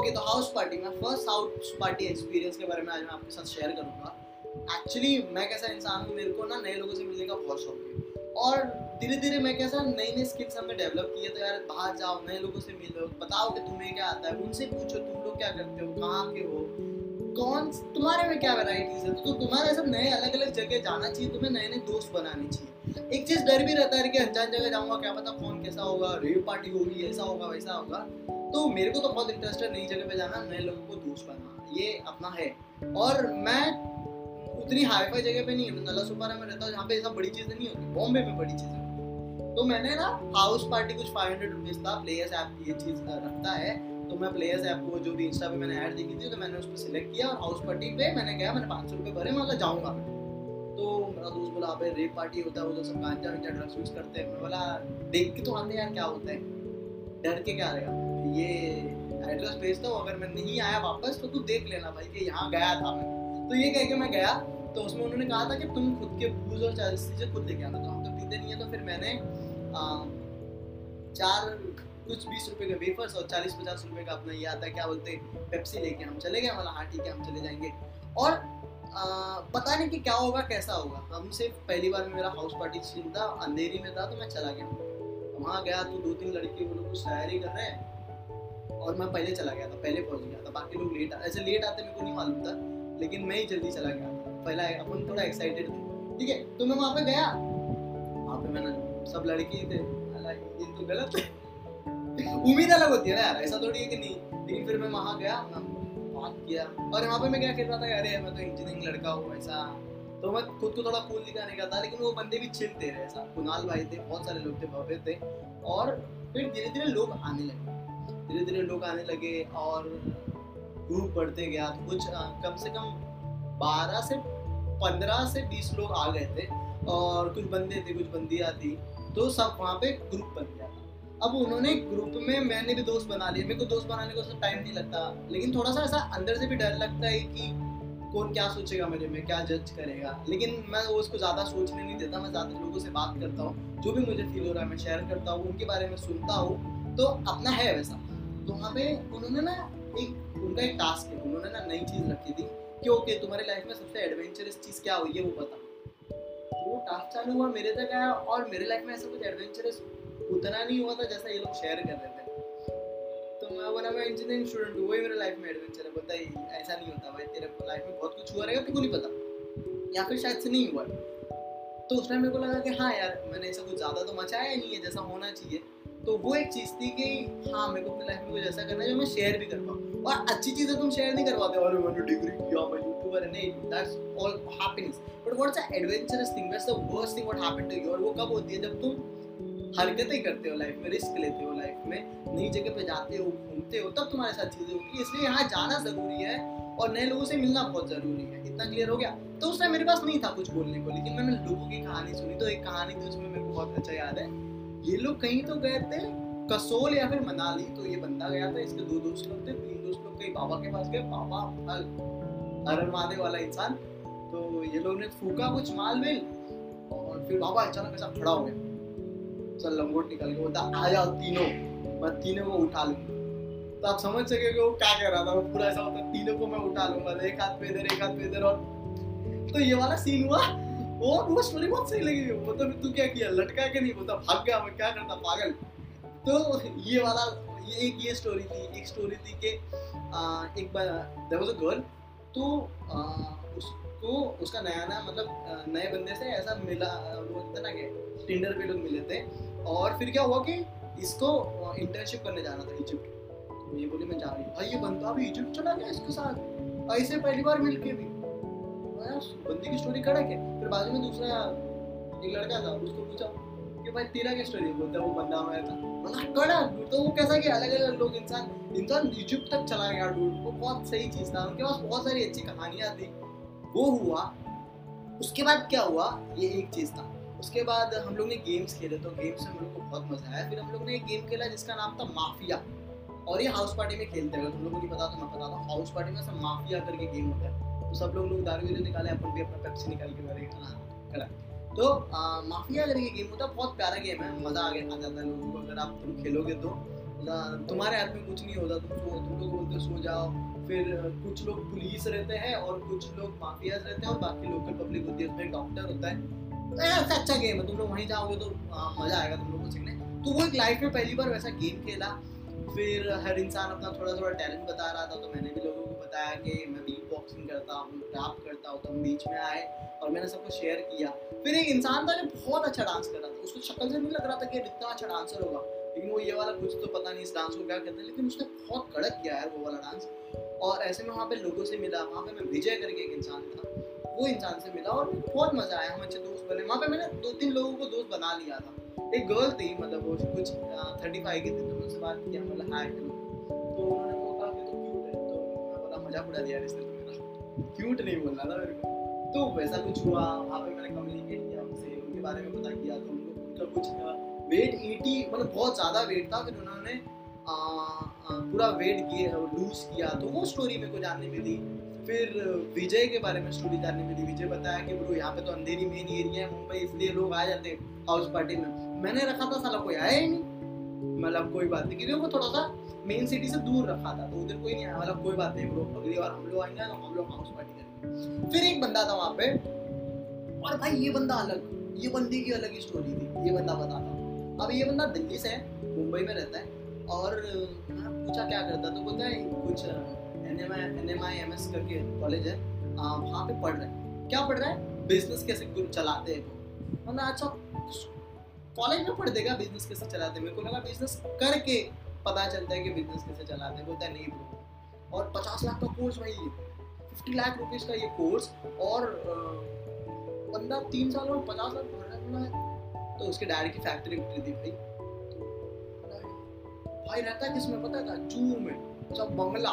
Okay तो house party में first house party experience के बारे में आज मैं आपके साथ शेयर करूँगा। एक्चुअली मैं कैसा इंसान हूँ, मेरे को ना नए लोगों से मिलने का बहुत शौक है। और धीरे धीरे मैं कैसा नई नई स्किल्स हमने डेवलप किए तो यार बाहर जाओ, नए लोगों से मिलो, बताओ कि तुम्हें क्या आता है, उनसे पूछो, तुम लोग क्या करते हो, कहाँ के हो? कौन तुम्हारे में क्या वैरायटीज है? तो तुम्हारे सब नए अलग अलग जगह जाना चाहिए, तुम्हें नए नए दोस्त बनाने चाहिए। एक चीज़ डर भी रहता है कि अनजान जगह जाऊँगा, क्या पता कौन कैसा होगा रेव पार्टी होगी, ऐसा होगा, वैसा होगा। तो मेरे को तो बहुत इंटरेस्ट है नई जगह पे जाना, नए लोगों को दोस्त बनाना, ये अपना है। और मैं उतनी हाई फाई जगह पे नहीं है, नला सुपारा में रहता हूँ, जहाँ पे सब बड़ी चीज़ें नहीं होती, बॉम्बे में बड़ी चीज़ें तो मैंने ना हाउस पार्टी कुछ फाइव हंड्रेड रुपीज़ था प्लेयर्स ऐप ये चीज़ रखता है। तो मैं प्लेयर्स ऐप को जो भी इंस्टा पे मैंने ऐड देखी थी तो मैंने उसको सिलेक्ट किया और हाउस पार्टी पे मैंने गया मैंने पाँच सौ रुपये भरे, मैं जाऊँगा तो मेरा दोस्त बोला, अबे रेप पार्टी होता है, वो तो सब गांजा वांजा ड्रग्स यूज़ करते हैं। मैं बोला, देख के तो आते यार, क्या होता है? डर के क्या रहेगा? ये एड्रेस भेजता हूँ अगर मैं नहीं आया वापस तो तू देख लेना भाई कि यहाँ गया था मैं। तो ये कह के मैं गया तो उसमें उन्होंने कहा था कि तुम खुद के बूज और चालीस चीज़ें खुद लेके आना तो हम तो पीते नहीं है। तो फिर मैंने आ, चार कुछ बीस रुपए के वेफर्स और चालीस पचास रुपए का अपना ये आता है क्या बोलते पेप्सी लेके हम चले गए मतलब हाँ ठीक है हम चले जाएँगे। और आ, पता नहीं कि क्या होगा कैसा होगा। हम सिर्फ़ पहली बार में मेरा हाउस पार्टी सीन था अंधेरी में था तो मैं चला गया। वहाँ गया तो दो तीन लड़के वो लोग शायरी कर रहे हैं। और मैं पहले चला गया था, पहले पहुँच गया था। बाकी लोग लेट ऐसे लेट आते मेरे को नहीं मालूम था, लेकिन मैं ही जल्दी चला गया पहला अपन थोड़ा एक्साइटेड थे। ठीक है तो मैं वहाँ पे गया। वहाँ पे मैंने, सब लड़के ही थे। तो गलत उम्मीद अलग होती है ना यार, ऐसा थोड़ी है कि नहीं। लेकिन फिर मैं वहाँ गया बात किया। और वहाँ पे मैं क्या कर रहा था, अरे, मैं तो इंजीनियरिंग लड़का हूँ ऐसा। तो मैं खुद को थोड़ा कूल दिखाने का था, लेकिन वो बंदे भी छिल थे ऐसा। कुणाल भाई थे, बहुत सारे लोग थे, भव्य थे। और फिर धीरे धीरे लोग आने लगे। धीरे धीरे लोग आने लगे और ग्रुप बढ़ते गया। तो कुछ कम से कम बारह से पंद्रह से बीस लोग आ गए थे और कुछ बंदे थे, कुछ बंदियाँ थी तो सब वहाँ पे ग्रुप बन गया अब उन्होंने ग्रुप में मैंने भी दोस्त बना लिए। मेरे को दोस्त बनाने को टाइम नहीं लगता, लेकिन थोड़ा सा ऐसा अंदर से भी डर लगता है कि कौन क्या सोचेगा मेरे में, क्या जज करेगा। लेकिन मैं वो उसको ज़्यादा सोचने नहीं देता, मैं ज़्यादा लोगों से बात करता हूँ, जो भी मुझे फील हो रहा है, मैं शेयर करता हूँ, उनके बारे में सुनता हूँ। तो अपना है वैसा। तो वहाँ पे उन्होंने ना एक, उनका एक टास्क है, उन्होंने ना नई चीज़ रखी थी कि, ओके, तुम्हारी लाइफ में सबसे एडवेंचरस चीज़ क्या हुई है वो पता वो टास्क चालू हुआ, मेरे तक आया और मेरे लाइफ में ऐसा कुछ एडवेंचरस उतना नहीं हुआ था जैसा ये लोग शेयर कर रहे थे। तो मैं बोला, मैं इंजीनियरिंग स्टूडेंट हूँ, वही मेरे लाइफ में एडवेंचर है बताइए ऐसा नहीं होता भाई, तेरे लाइफ में बहुत कुछ हुआ रहेगा, तेरे को नहीं पता। या फिर शायद से नहीं हुआ। तो उस टाइम मेरे को लगा कि हाँ यार, मैंने ऐसा कुछ ज़्यादा तो मचाया नहीं है, जैसा होना चाहिए। तो वो एक चीज़ थी कि हाँ मेरे को अपनी लाइफ में कुछ ऐसा करना है जो मैं शेयर भी कर पाऊँ। और अच्छी चीज़ें तुम शेयर नहीं करवाते। और मैंने डिग्री किया, मैं यूट्यूबर नहीं that's all happiness but what's a adventurous thing that's the worst thing what happened to you और वो कब होती है जब तुम हरकतें करते हो लाइफ में रिस्क लेते हो लाइफ में, नई जगह पे जाते हो, घूमते हो, तब तुम्हारे साथ चीज़ें होगी इसलिए यहाँ जाना ज़रूरी है और नए लोगों से मिलना बहुत ज़रूरी है। इतना क्लियर हो गया? तो उस टाइम मेरे पास नहीं था कुछ बोलने को, लेकिन मैंने लोगों की कहानी सुनी। तो एक कहानी थी, उसमें मेरे को बहुत अच्छा याद है। ये लोग कहीं तो गए थे, कसोल या फिर मनाली तो ये बंदा गया था, इसके दो दोस्त लोग थे, तीन दोस्त लोग कहीं बाबा के पास गए, बाबा मारने वाला इंसान। तो ये लोग ने फूका कुछ माल मिल, और फिर बाबा अचानक ऐसा खड़ा हो गया। चल, लंगोट निकल के बोलता, आ जाओ तीनों, मैं तीनों को उठा लूँगा। तो आप समझ सके कि वो क्या कह रहा था, वो पूरा ऐसा होता तीनों को मैं उठा लूँगा एक हाथ पे इधर, एक हाथ पे इधर, और तो ये वाला सीन हुआ। और वो स्टोरी बहुत सही लगी। वो तो क्या किया? लटका के नहीं बोलता भाग गया मैं क्या करता पागल? तो ये वाला ये एक ये स्टोरी थी एक स्टोरी थी कि एक बार देयर वाज अ गर्ल तो आ, उसको उसका नया नया मतलब नए बंदे से ऐसा मिला वो ना कि टिंडर पे लोग मिले थे और फिर क्या हुआ कि इसको इंटर्नशिप करने जाना था इजिप्ट तो ये बोली मैं जा रही हूँ। भाई ये बंदा अभी इजिप्ट चला गया इसके साथ। ऐसे पहली बार मिल के भी। स्टोरी कड़क है फिर बाजू में दूसरा एक लड़का था, उसको पूछा कि भाई, तेरा क्या स्टोरी बोलता वो बंदा हमारा था मतलब कड़क तो वो कैसा कि अलग अलग लोग, इंसान इंसान इजिप्ट तक चला गया डूड वो बहुत सही चीज़ था? उनके पास बहुत सारी अच्छी कहानियाँ थी। वो हुआ, उसके बाद क्या हुआ? ये एक चीज़ था। उसके बाद हम लोग ने गेम्स खेले तो गेम्स में हम लोग को बहुत मज़ा आया। फिर हम लोग ने एक गेम खेला, जिसका नाम था माफिया। और ये हाउस पार्टी में खेलते हैं तुम लोगों को नहीं पता तो मैं बताता हूँ। हाउस पार्टी में सब माफिया करके गेम होता है। तो सब लोग लोग दारू वीरू निकाले अपन भी अपना पेप्सी निकाल के मेरे। करा। तो आ, माफिया करके गेम होता बहुत प्यारा गेम है। मज़ा आ गया आ जाता है लोगों को। अगर आप तुम खेलोगे तो। तुम्हारे हाथ में कुछ नहीं होता तुम सो तुम लोग बोलते सो जाओ। फिर कुछ लोग पुलिस रहते हैं और कुछ लोग माफियाज रहते हैं और बाकी लोकल पब्लिक होती है उसमें डॉक्टर होता है। ऐसा अच्छा गेम है तुम लोग वहीं जाओगे तो मज़ा आएगा तुम लोग को सीखने। तो वो एक लाइफ में पहली बार वैसा गेम खेला। फिर हर इंसान अपना थोड़ा थोड़ा टैलेंट बता रहा था तो मैंने भी लोगों बताया कि मैं बीट बॉक्सिंग करता हूँ रैप करता हूँ तो हम बीच में आए और मैंने सबको शेयर किया। फिर एक इंसान था जो बहुत अच्छा डांस कर रहा था। उसको शक्ल से नहीं लग रहा था कि इतना अच्छा डांसर होगा। लेकिन वो ये वाला कुछ तो पता नहीं इस डांस को क्या कहते हैं, लेकिन उसने बहुत कड़क किया है वो वाला डांस और ऐसे में वहाँ पे लोगों से मिला, वहाँ पे मैं विजय करके एक इंसान था, वो इंसान से मिला और बहुत मज़ा आया, हम अच्छे दोस्त बने। वहाँ पे मैंने दो तीन लोगों को दोस्त बना लिया था। एक गर्ल थी मतलब वो कुछ थर्टी फाइव की थी तो उनसे बात किया मतलब हेलो तो उन्होंने मज़ाक उड़ा दिया इसने तो मेरा क्यूट नहीं बोलना था मेरे को। तो वैसा कुछ हुआ, वहाँ पे मैंने कम्युनिकेट किया उनसे, उनके बारे में पता किया तो उनको उनका कुछ वेट एटी मतलब बहुत ज़्यादा वेट था, फिर उन्होंने पूरा वेट किया लूज किया। तो वो स्टोरी मेरे को जानने मिली फिर विजय के बारे में स्टोरी जानने मिली विजय बताया कि, ब्रो, यहाँ पे तो अंधेरी मेन एरिया है, मुंबई, इसलिए लोग आ जाते हैं हाउस पार्टी में। मैंने रखा था, साला कोई आया ही नहीं। मतलब कोई बात नहीं। क्योंकि वो थोड़ा सा मेन सिटी से दूर रखा था तो उधर कोई नहीं आया। मतलब कोई बात नहीं ब्रो अगली बार हम लोग आएँगे तो हम लोग हाउस पार्टी करेंगे। फिर एक बंदा था वहाँ पे, और भाई ये बंदा अलग, ये बंदी की अलग ही स्टोरी थी। ये बंदा बताता अब ये बंदा दिल्ली से है, मुंबई में रहता है, और मैं पूछा क्या करता तो बोलता है, कुछ N M I N M I M S करके कॉलेज है वहाँ पे पढ़ रहा है। क्या पढ़ रहा है? बिज़नेस कैसे चलाते हैं वो। मतलब अच्छा कॉलेज में पढ़ देगा बिज़नेस कैसे चलाते मेरे को लगा बिज़नेस करके पता चलता है कि बिज़नेस कैसे चलाते हैं, बोलता है, नहीं ब्रो और पचास लाख का कोर्स भाई फिफ्टी लाख रुपीज़ का ये कोर्स और बंदा तीन साल में पचास लाख भर रहा है तो उसके डैड की फैक्ट्री उतरी थी भाई। भाई रहता है किसमें, पता था? जू में, सब बंगला,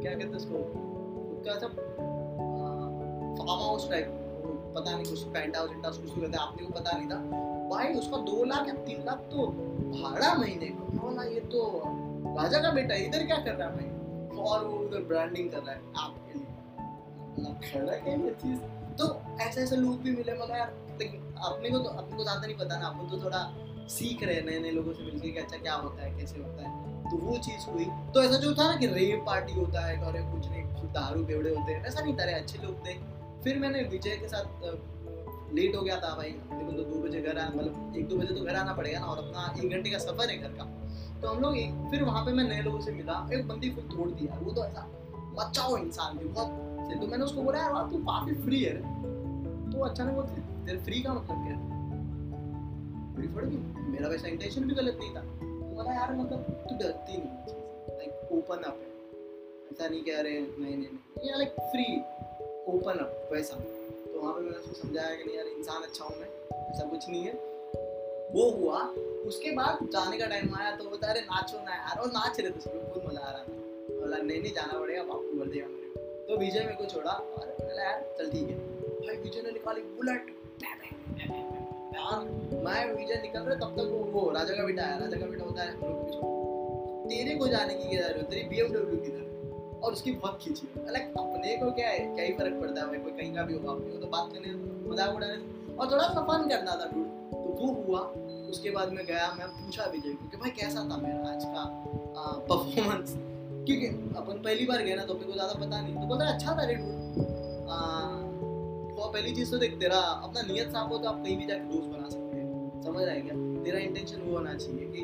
क्या कहते हैं उसको? उसका सब फार्म हाउस टाइप पता नहीं कुछ पेंट हाउस इंट कुछ कहते हैं, आपने को पता नहीं था। भाई उसका दो लाख या तीन लाख तो भाड़ा महीने का। बोला ये तो राजा का बेटा इधर क्या कर रहा है भाई? और वो उधर ब्रांडिंग कर रहा है आपके लिए। चीज़? तो ऐसे ऐसे लोग भी मिले मगर यार लेकिन अपने को तो अपने को ज़्यादा नहीं पता ना, अपन तो थोड़ा सीख रहे नए नए लोगों से मिलकर कि अच्छा क्या होता है, कैसे होता है। तो वो चीज़ हुई। तो ऐसा जो था ना कि रेप पार्टी होता है, और कुछ नहीं दारू बेवड़े होते हैं, ऐसा नहीं था अच्छे लोग थे। फिर मैंने विजय के साथ लेट हो गया था भाई देखो तो दो बजे घर आना मतलब एक दो बजे तो घर आना पड़ेगा ना, और अपना एक घंटे का सफ़र है घर का। तो हम लोग एक फिर वहाँ पे मैं नए लोगों से मिला, एक बंदी को तोड़ दिया। वो तो ऐसा बच्चा हो इंसान भी बहुत तो मैंने उसको बोला, यार तू काफ़ी फ्री है। तो अच्छा नहीं बोलते तेरे फ्री का मतलब क्या? फ्री थोड़ी मेरा वैसा इंटेंशन भी गलत नहीं था। बोला, यार मतलब तू डरती नहीं लाइक ओपन अप है। ऐसा नहीं कह रहे नहीं नहीं नहीं। लाइक फ्री ओपन अप वैसा। तो वहाँ पे मैंने उसको समझाया कि नहीं, यार, इंसान अच्छा हूँ मैं, ऐसा कुछ नहीं है। वो हुआ, उसके बाद जाने का टाइम आया तो बता रहे नाचो ना यार। और नाच रहे थे उसमें बहुत मज़ा आ रहा था। बोला, नहीं नहीं, जाना पड़ेगा, बापू कर दिया मेरे तो विजय मेरे को छोड़ा और बोला यार, चल ठीक है। भाई, विजय ने निकाली बुलेट। यार, मैं विजय निकल रहा, तब तक वो राजा का बेटा है, राजा का बेटा होता है। तेरे को जाने की किधर है? तेरी बीएमडब्ल्यू किधर है? और उसकी बहुत खींची अलग अपने को क्या है? क्या ही फ़र्क पड़ता है कोई कहीं का भी होगा अपने को तो बात करने मज़ाक उड़ाने और थोड़ा सा फन करना था तो वो हुआ, उसके बाद में गया, मैं पूछा विजय को कि भाई कैसा था मेरा आज का परफॉर्मेंस क्योंकि अपन पहली बार गए ना तो अपने को ज़्यादा पता नहीं। तो बोलता अच्छा था रे तो। पहली चीज़ तो देख, तेरा अपना नियत साफ़ हो तो आप कहीं भी जाके दोस्त बना सकते हैं। समझ रहा क्या? तेरा इंटेंशन वो होना चाहिए कि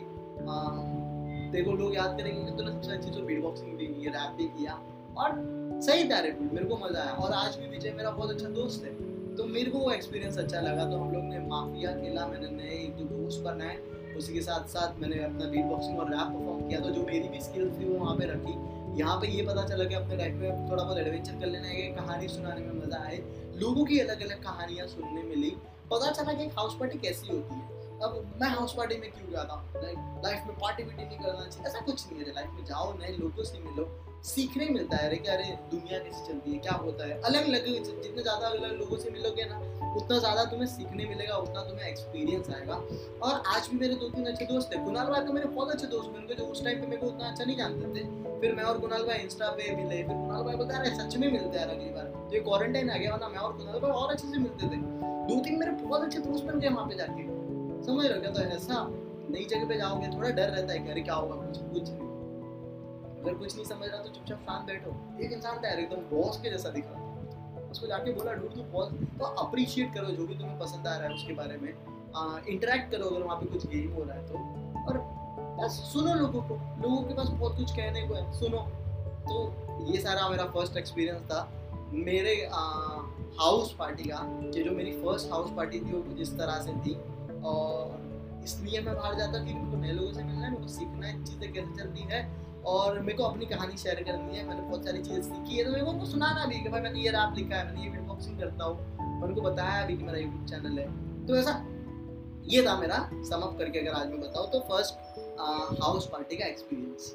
को लोग याद करेंगे कि तूने सबसे अच्छी तो बीट बॉक्सिंग भी की रैप भी किया। और सही था रेट मेरे को मज़ा आया। और आज भी विजय मेरा बहुत अच्छा दोस्त है। तो मेरे को वो एक्सपीरियंस अच्छा लगा तो हम लोग ने माफिया खेला, मैंने नए एक दो दोस्त बनाए, उसी के साथ साथ मैंने अपना बीट बॉक्सिंग और रैप परफॉर्म किया। तो जो मेरी भी स्किल्स थी वो वहाँ पर रखी। यहाँ पे ये पता चला कि अपने लाइफ में थोड़ा बहुत एडवेंचर कर लेना है कहानी सुनाने में मज़ा आए। लोगों की अलग अलग कहानियाँ सुनने मिली। पता चला कि हाउस पार्टी कैसी होती है। अब मैं हाउस पार्टी में क्यों गया था लाइफ में पार्टी विटी नहीं करना चाहिए। ऐसा कुछ नहीं है लाइफ में जाओ, नए लोगों से मिलो। सीखने मिलता है अरे कि अरे, दुनिया कैसे चलती है, क्या होता है? अलग अलग जितने ज़्यादा अलग लोगों से मिलोगे ना, उतना ज़्यादा तुम्हें सीखने मिलेगा, उतना तुम्हें एक्सपीरियंस आएगा। और आज भी मेरे दो तीन अच्छे दोस्त है कुणाल भाई तो मेरे बहुत अच्छे दोस्त हैं उनके जो उस टाइम पे मेरे को उतना अच्छा नहीं जानते थे। फिर मैं और कुणाल भाई इंस्टा पे मिले, फिर कुणाल भाई बता रहे सच में मिलते हैं अगली बार। तो ये क्वारंटाइन आ गया ना मैं और कुणाल भाई और अच्छे से मिलते थे। दो तीन मेरे बहुत अच्छे दोस्त बन गए वहाँ पे जाके। समझ रहे हो क्या? तो ऐसा नई जगह पे जाओगे, थोड़ा डर रहता है अरे क्या होगा, कुछ कुछ अगर कुछ नहीं समझ रहा तो चुपचाप शांत बैठो। एक इंसान था एकदम बॉस के जैसा दिख रहा था उसको जाके बोला डूड तू बॉस तो अप्रिशिएट करो, जो भी तुम्हें पसंद आ रहा है उसके बारे में। इंटरेक्ट करो अगर वहाँ पे कुछ गेम हो रहा है तो। और बस सुनो लोगों को। लोगों के पास बहुत कुछ कहने को है, सुनो। तो ये सारा मेरा फ़र्स्ट एक्सपीरियंस था। मेरे हाउस पार्टी का कि जो मेरी फ़र्स्ट हाउस पार्टी थी, वो इस तरह से थी और इसलिए मैं बाहर जाता कि मेरे को नए लोगों से मिलना है, मेरे को सीखना है चीज़ें कैसे चलती है और मेरे को अपनी कहानी शेयर करनी है। मैंने बहुत सारी चीज़ें सीखी है तो मेरे को उनको सुनाना भी कि भाई मैंने ये रैप लिखा है, मैंने ये वीडियो बॉक्सिंग करता हूँ। मैंने उनको बताया अभी कि मेरा यूट्यूब चैनल है। तो ऐसा, ये था मेरा समअप करके अगर आज मैं बताऊँ तो फ़र्स्ट हाउस पार्टी का एक्सपीरियंस